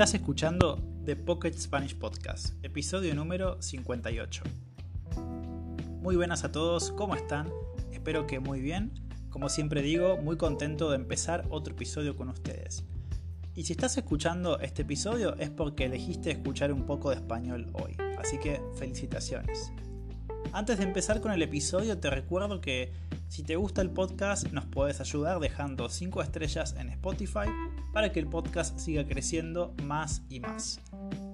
Estás escuchando The Pocket Spanish Podcast, episodio número 58. Muy buenas a todos, ¿cómo están? Espero que muy bien. Como siempre digo, muy contento de empezar otro episodio con ustedes. Y si estás escuchando este episodio es porque elegiste escuchar un poco de español hoy, así que felicitaciones. Antes de empezar con el episodio te recuerdo que si te gusta el podcast nos puedes ayudar dejando 5 estrellas en Spotify para que el podcast siga creciendo más y más.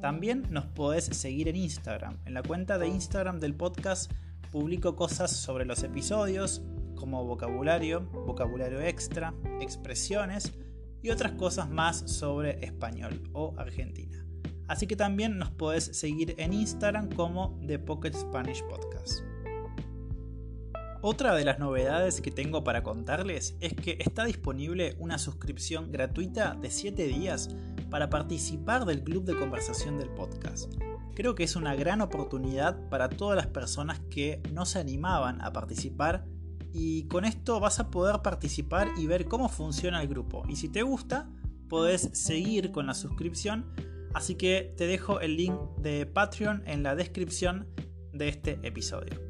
También nos podés seguir en Instagram. En la cuenta de Instagram del podcast publico cosas sobre los episodios como vocabulario, vocabulario extra, expresiones y otras cosas más sobre español o Argentina. Así que también nos podés seguir en Instagram como The Pocket Spanish Podcast. Otra de las novedades que tengo para contarles es que está disponible una suscripción gratuita de 7 días para participar del club de conversación del podcast. Creo que es una gran oportunidad para todas las personas que no se animaban a participar y con esto vas a poder participar y ver cómo funciona el grupo. Y si te gusta, podés seguir con la suscripción Así que te dejo el link de Patreon en la descripción de este episodio.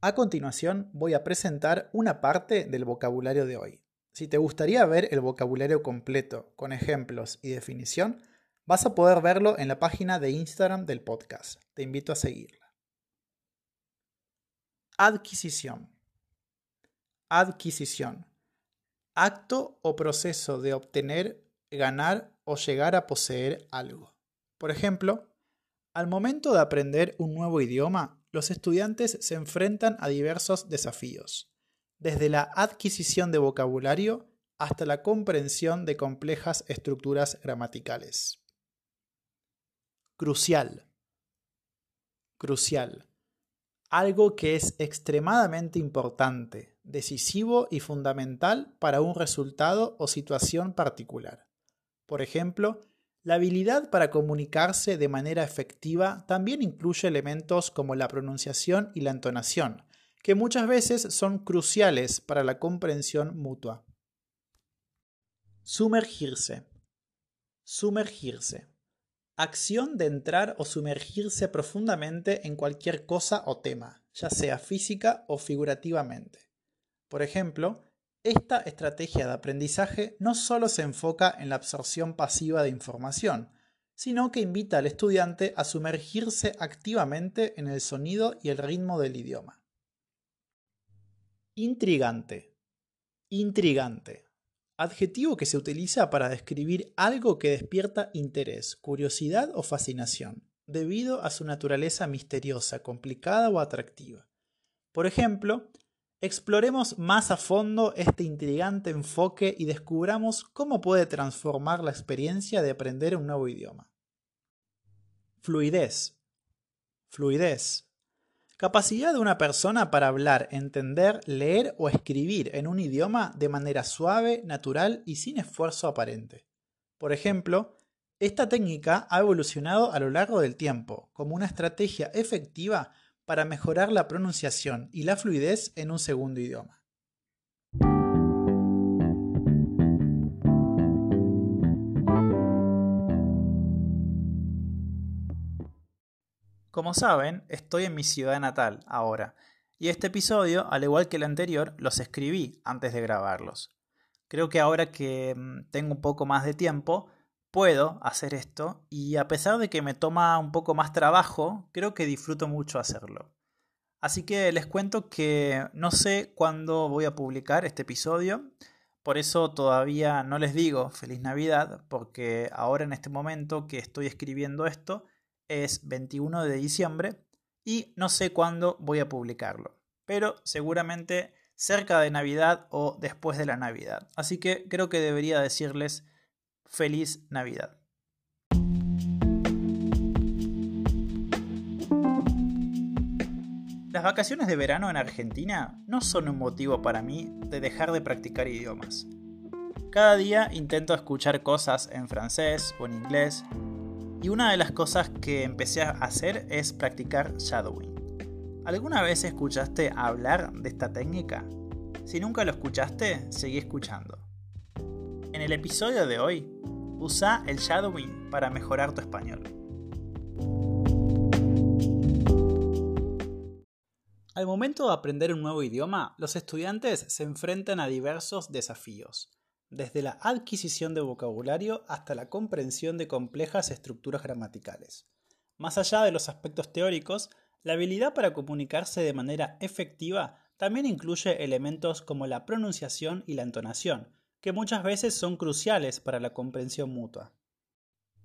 A continuación voy a presentar una parte del vocabulario de hoy. Si te gustaría ver el vocabulario completo, con ejemplos y definición, vas a poder verlo en la página de Instagram del podcast. Te invito a seguirla. Adquisición. Adquisición acto o proceso de obtener, ganar o llegar a poseer algo. Por ejemplo, al momento de aprender un nuevo idioma, los estudiantes se enfrentan a diversos desafíos, desde la adquisición de vocabulario hasta la comprensión de complejas estructuras gramaticales. Crucial. Crucial algo que es extremadamente importante, decisivo y fundamental para un resultado o situación particular. Por ejemplo, la habilidad para comunicarse de manera efectiva también incluye elementos como la pronunciación y la entonación, que muchas veces son cruciales para la comprensión mutua. Sumergirse. Sumergirse. Acción de entrar o sumergirse profundamente en cualquier cosa o tema, ya sea física o figurativamente. Por ejemplo, esta estrategia de aprendizaje no solo se enfoca en la absorción pasiva de información, sino que invita al estudiante a sumergirse activamente en el sonido y el ritmo del idioma. Intrigante. Intrigante adjetivo que se utiliza para describir algo que despierta interés, curiosidad o fascinación, debido a su naturaleza misteriosa, complicada o atractiva. Por ejemplo, exploremos más a fondo este intrigante enfoque y descubramos cómo puede transformar la experiencia de aprender un nuevo idioma. Fluidez. Fluidez Capacidad de una persona para hablar, entender, leer o escribir en un idioma de manera suave, natural y sin esfuerzo aparente. Por ejemplo, esta técnica ha evolucionado a lo largo del tiempo como una estrategia efectiva para mejorar la pronunciación y la fluidez en un segundo idioma. Como saben, estoy en mi ciudad natal ahora, y este episodio, al igual que el anterior, los escribí antes de grabarlos. Creo que ahora que mm, tengo un poco más de tiempo, puedo hacer esto, y a pesar de que me toma un poco más trabajo, creo que disfruto mucho hacerlo. Así que les cuento que no sé cuándo voy a publicar este episodio, por eso todavía no les digo feliz Navidad, porque ahora en este momento que estoy escribiendo esto, es 21 de diciembre y no sé cuándo voy a publicarlo, pero seguramente cerca de Navidad o después de la Navidad. Así que creo que debería decirles feliz Navidad. Las vacaciones de verano en Argentina no son un motivo para mí de dejar de practicar idiomas. Cada día intento escuchar cosas en francés o en inglés y una de las cosas que empecé a hacer es practicar shadowing. ¿Alguna vez escuchaste hablar de esta técnica? Si nunca lo escuchaste, seguí escuchando. En el episodio de hoy, usa el shadowing para mejorar tu español. Al momento de aprender un nuevo idioma, los estudiantes se enfrentan a diversos desafíos, desde la adquisición de vocabulario hasta la comprensión de complejas estructuras gramaticales. Más allá de los aspectos teóricos, la habilidad para comunicarse de manera efectiva también incluye elementos como la pronunciación y la entonación, que muchas veces son cruciales para la comprensión mutua.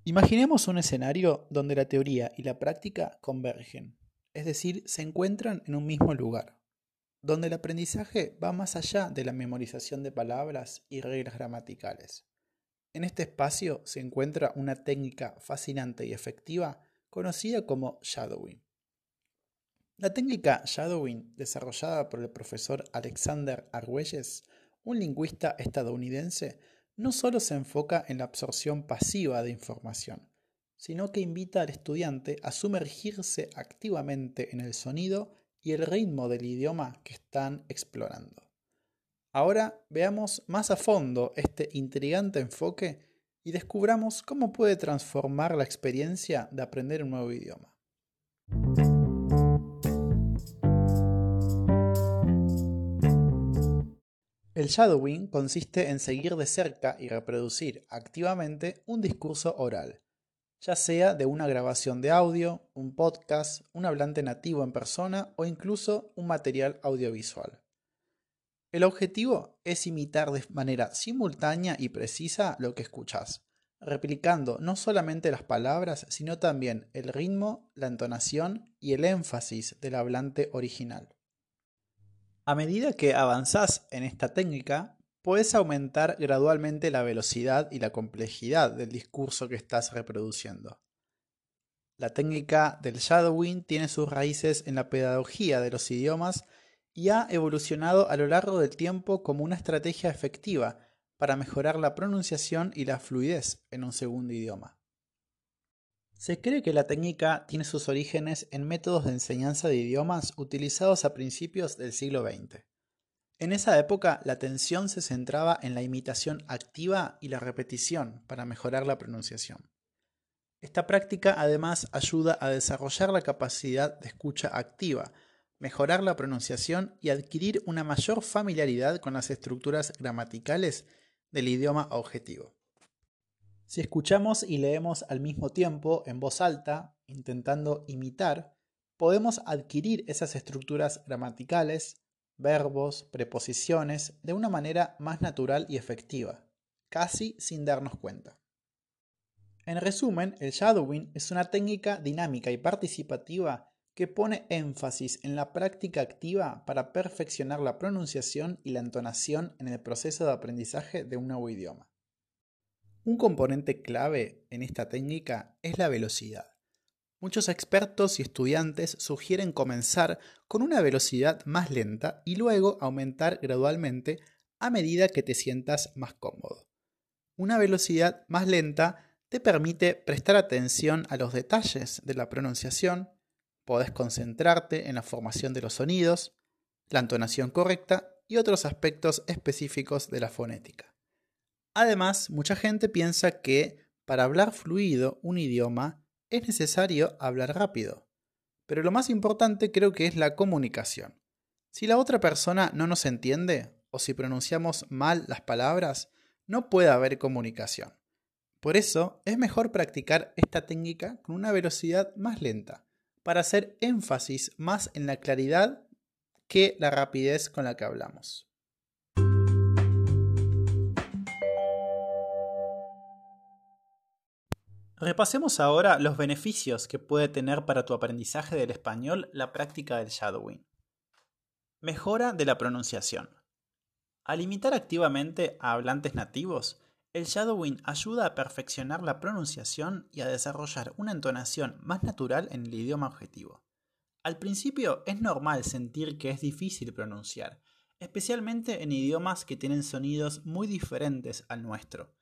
Imaginemos un escenario donde la teoría y la práctica convergen es decir, se encuentran en un mismo lugar, donde el aprendizaje va más allá de la memorización de palabras y reglas gramaticales. En este espacio se encuentra una técnica fascinante y efectiva conocida como shadowing. La técnica shadowing, desarrollada por el profesor Alexander Argüelles, un lingüista estadounidense, no solo se enfoca en la absorción pasiva de información, sino que invita al estudiante a sumergirse activamente en el sonido y el ritmo del idioma que están explorando. Ahora veamos más a fondo este intrigante enfoque y descubramos cómo puede transformar la experiencia de aprender un nuevo idioma. El shadowing consiste en seguir de cerca y reproducir activamente un discurso oral, ya sea de una grabación de audio, un podcast, un hablante nativo en persona o incluso un material audiovisual. El objetivo es imitar de manera simultánea y precisa lo que escuchas, replicando no solamente las palabras, sino también el ritmo, la entonación y el énfasis del hablante original. A medida que avanzás en esta técnica, puedes aumentar gradualmente la velocidad y la complejidad del discurso que estás reproduciendo. La técnica del shadowing tiene sus raíces en la pedagogía de los idiomas y ha evolucionado a lo largo del tiempo como una estrategia efectiva para mejorar la pronunciación y la fluidez en un segundo idioma. Se cree que la técnica tiene sus orígenes en métodos de enseñanza de idiomas utilizados a principios del siglo XX. En esa época la atención se centraba en la imitación activa y la repetición para mejorar la pronunciación. Esta práctica además ayuda a desarrollar la capacidad de escucha activa, mejorar la pronunciación y adquirir una mayor familiaridad con las estructuras gramaticales del idioma objetivo. Si escuchamos y leemos al mismo tiempo en voz alta, intentando imitar, podemos adquirir esas estructuras gramaticales, verbos, preposiciones, de una manera más natural y efectiva, casi sin darnos cuenta. En resumen, el shadowing es una técnica dinámica y participativa que pone énfasis en la práctica activa para perfeccionar la pronunciación y la entonación en el proceso de aprendizaje de un nuevo idioma. Un componente clave en esta técnica es la velocidad. Muchos expertos y estudiantes sugieren comenzar con una velocidad más lenta y luego aumentar gradualmente a medida que te sientas más cómodo. Una velocidad más lenta te permite prestar atención a los detalles de la pronunciación, podés concentrarte en la formación de los sonidos, la entonación correcta y otros aspectos específicos de la fonética. Además, mucha gente piensa que para hablar fluido un idioma es necesario hablar rápido. Pero lo más importante creo que es la comunicación. Si la otra persona no nos entiende o si pronunciamos mal las palabras, no puede haber comunicación. Por eso es mejor practicar esta técnica con una velocidad más lenta, para hacer énfasis más en la claridad que la rapidez con la que hablamos. Repasemos ahora los beneficios que puede tener para tu aprendizaje del español la práctica del shadowing. Mejora de la pronunciación. Al imitar activamente a hablantes nativos, el shadowing ayuda a perfeccionar la pronunciación y a desarrollar una entonación más natural en el idioma objetivo. Al principio es normal sentir que es difícil pronunciar, especialmente en idiomas que tienen sonidos muy diferentes al nuestro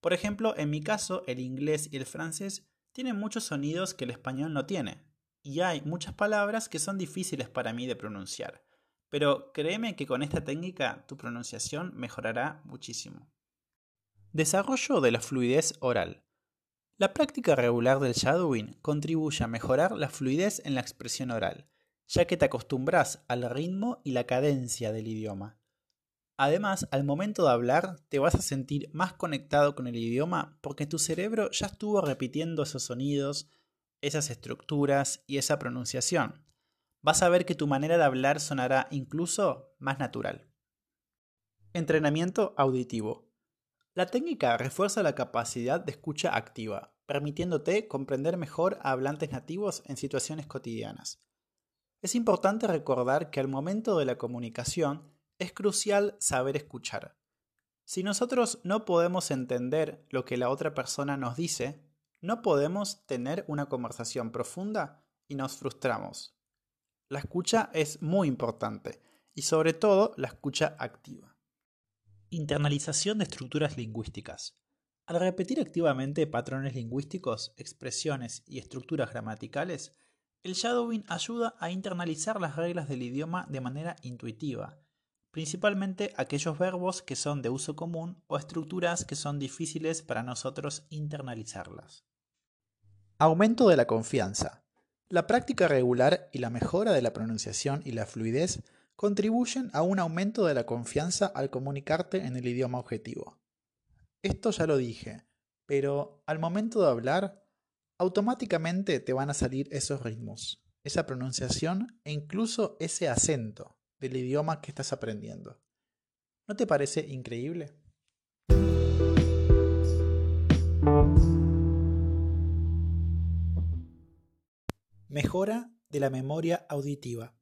por ejemplo, en mi caso, el inglés y el francés tienen muchos sonidos que el español no tiene, y hay muchas palabras que son difíciles para mí de pronunciar. Pero créeme que con esta técnica tu pronunciación mejorará muchísimo. Desarrollo de la fluidez oral. La práctica regular del shadowing contribuye a mejorar la fluidez en la expresión oral, ya que te acostumbras al ritmo y la cadencia del idioma. Además, al momento de hablar, te vas a sentir más conectado con el idioma porque tu cerebro ya estuvo repitiendo esos sonidos, esas estructuras y esa pronunciación. Vas a ver que tu manera de hablar sonará incluso más natural. Entrenamiento auditivo. La técnica refuerza la capacidad de escucha activa, permitiéndote comprender mejor a hablantes nativos en situaciones cotidianas. Es importante recordar que al momento de la comunicación es crucial saber escuchar. Si nosotros no podemos entender lo que la otra persona nos dice, no podemos tener una conversación profunda y nos frustramos. La escucha es muy importante y sobre todo la escucha activa. Internalización de estructuras lingüísticas. Al repetir activamente patrones lingüísticos, expresiones y estructuras gramaticales, el shadowing ayuda a internalizar las reglas del idioma de manera intuitiva, principalmente aquellos verbos que son de uso común o estructuras que son difíciles para nosotros internalizarlas. Aumento de la confianza. La práctica regular y la mejora de la pronunciación y la fluidez contribuyen a un aumento de la confianza al comunicarte en el idioma objetivo. Esto ya lo dije, pero al momento de hablar, automáticamente te van a salir esos ritmos, esa pronunciación e incluso ese acento del idioma que estás aprendiendo. ¿No te parece increíble? Mejora de la memoria auditiva.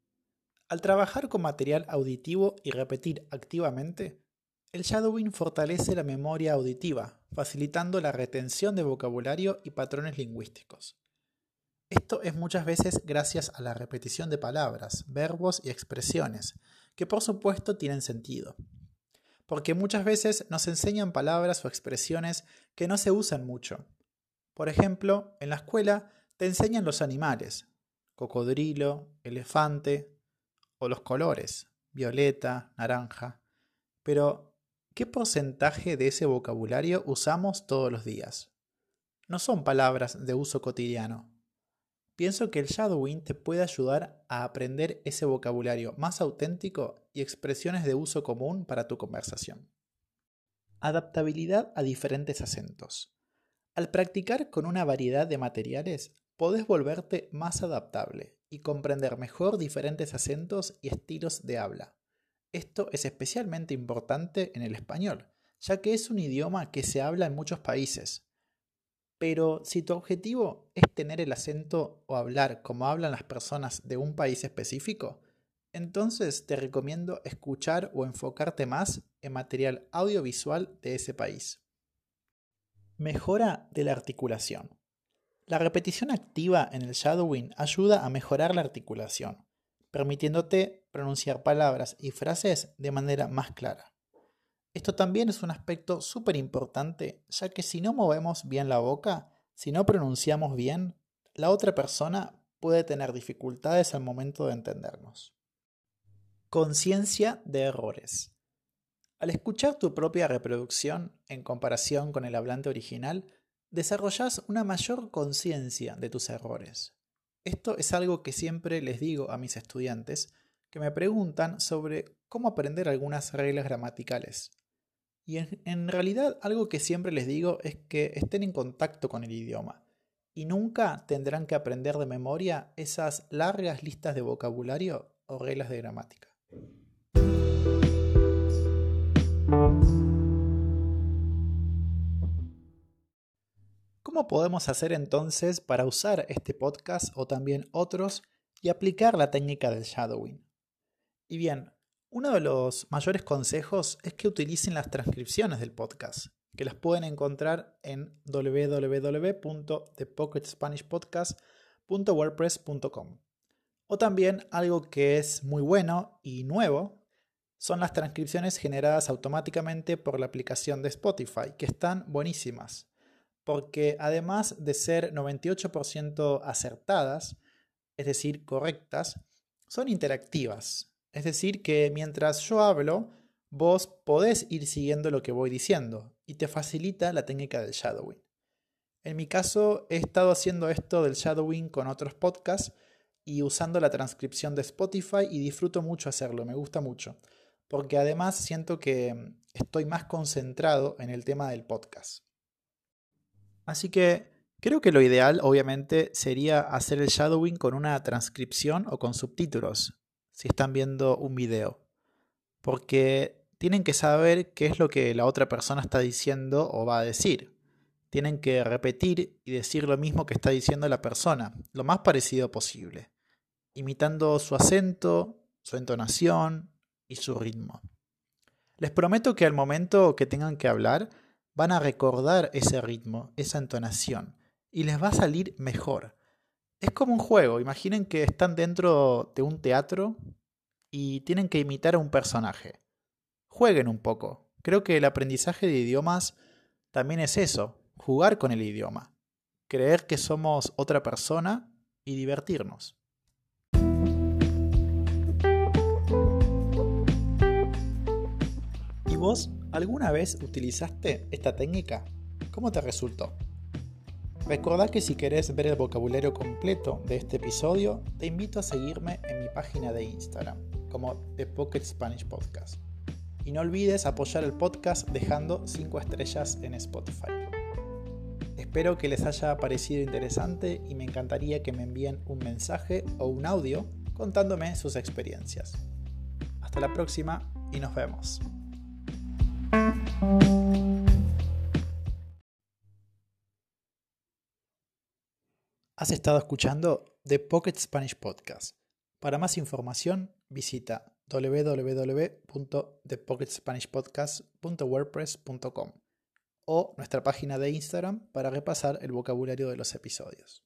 Al trabajar con material auditivo y repetir activamente, el shadowing fortalece la memoria auditiva, facilitando la retención de vocabulario y patrones lingüísticos. Esto es muchas veces gracias a la repetición de palabras, verbos y expresiones, que por supuesto tienen sentido. Porque muchas veces nos enseñan palabras o expresiones que no se usan mucho. Por ejemplo, en la escuela te enseñan los animales, cocodrilo, elefante, o los colores, violeta, naranja. Pero ¿Qué porcentaje de ese vocabulario usamos todos los días? No son palabras de uso cotidiano. Pienso que el shadowing te puede ayudar a aprender ese vocabulario más auténtico y expresiones de uso común para tu conversación. Adaptabilidad a diferentes acentos. Al practicar con una variedad de materiales, podés volverte más adaptable y comprender mejor diferentes acentos y estilos de habla. Esto es especialmente importante en el español, ya que es un idioma que se habla en muchos países. Pero si tu objetivo es tener el acento o hablar como hablan las personas de un país específico, entonces te recomiendo escuchar o enfocarte más en material audiovisual de ese país. Mejora de la articulación. La repetición activa en el shadowing ayuda a mejorar la articulación, permitiéndote pronunciar palabras y frases de manera más clara. Esto también es un aspecto súper importante, ya que si no movemos bien la boca, si no pronunciamos bien, la otra persona puede tener dificultades al momento de entendernos. Conciencia de errores. Al escuchar tu propia reproducción en comparación con el hablante original, desarrollas una mayor conciencia de tus errores. Esto es algo que siempre les digo a mis estudiantes que me preguntan sobre cómo aprender algunas reglas gramaticales. Y en, realidad algo que siempre les digo es que estén en contacto con el idioma y nunca tendrán que aprender de memoria esas largas listas de vocabulario o reglas de gramática. ¿Cómo podemos hacer entonces para usar este podcast o también otros y aplicar la técnica del shadowing? Y bien, uno de los mayores consejos es que utilicen las transcripciones del podcast, que las pueden encontrar en www.thepocketspanishpodcast.wordpress.com. O también algo que es muy bueno y nuevo son las transcripciones generadas automáticamente por la aplicación de Spotify, que están buenísimas porque además de ser 98% acertadas, es decir, correctas, son interactivas. Es decir, que mientras yo hablo, vos podés ir siguiendo lo que voy diciendo y te facilita la técnica del shadowing. En mi caso, he estado haciendo esto del shadowing con otros podcasts y usando la transcripción de Spotify y disfruto mucho hacerlo, me gusta mucho, porque además siento que estoy más concentrado en el tema del podcast. Así que creo que lo ideal, obviamente, sería hacer el shadowing con una transcripción o con subtítulos, si están viendo un video, porque tienen que saber qué es lo que la otra persona está diciendo o va a decir tienen que repetir y decir lo mismo que está diciendo la persona, lo más parecido posible, imitando su acento, su entonación y su ritmo. Les prometo que al momento que tengan que hablar, van a recordar ese ritmo, esa entonación, y les va a salir mejor. Es como un juego, imaginen que están dentro de un teatro y tienen que imitar a un personaje. Jueguen un poco. Creo que el aprendizaje de idiomas también es eso, jugar con el idioma, creer que somos otra persona y divertirnos. ¿Y vos alguna vez utilizaste esta técnica? ¿Cómo te resultó? Recordá que si querés ver el vocabulario completo de este episodio, te invito a seguirme en mi página de Instagram, como The Pocket Spanish Podcast. Y no olvides apoyar el podcast dejando 5 estrellas en Spotify. Espero que les haya parecido interesante y me encantaría que me envíen un mensaje o un audio contándome sus experiencias. Hasta la próxima y nos vemos. Has estado escuchando The Pocket Spanish Podcast. Para más información, visita www.thepocketspanishpodcast.wordpress.com o nuestra página de Instagram para repasar el vocabulario de los episodios.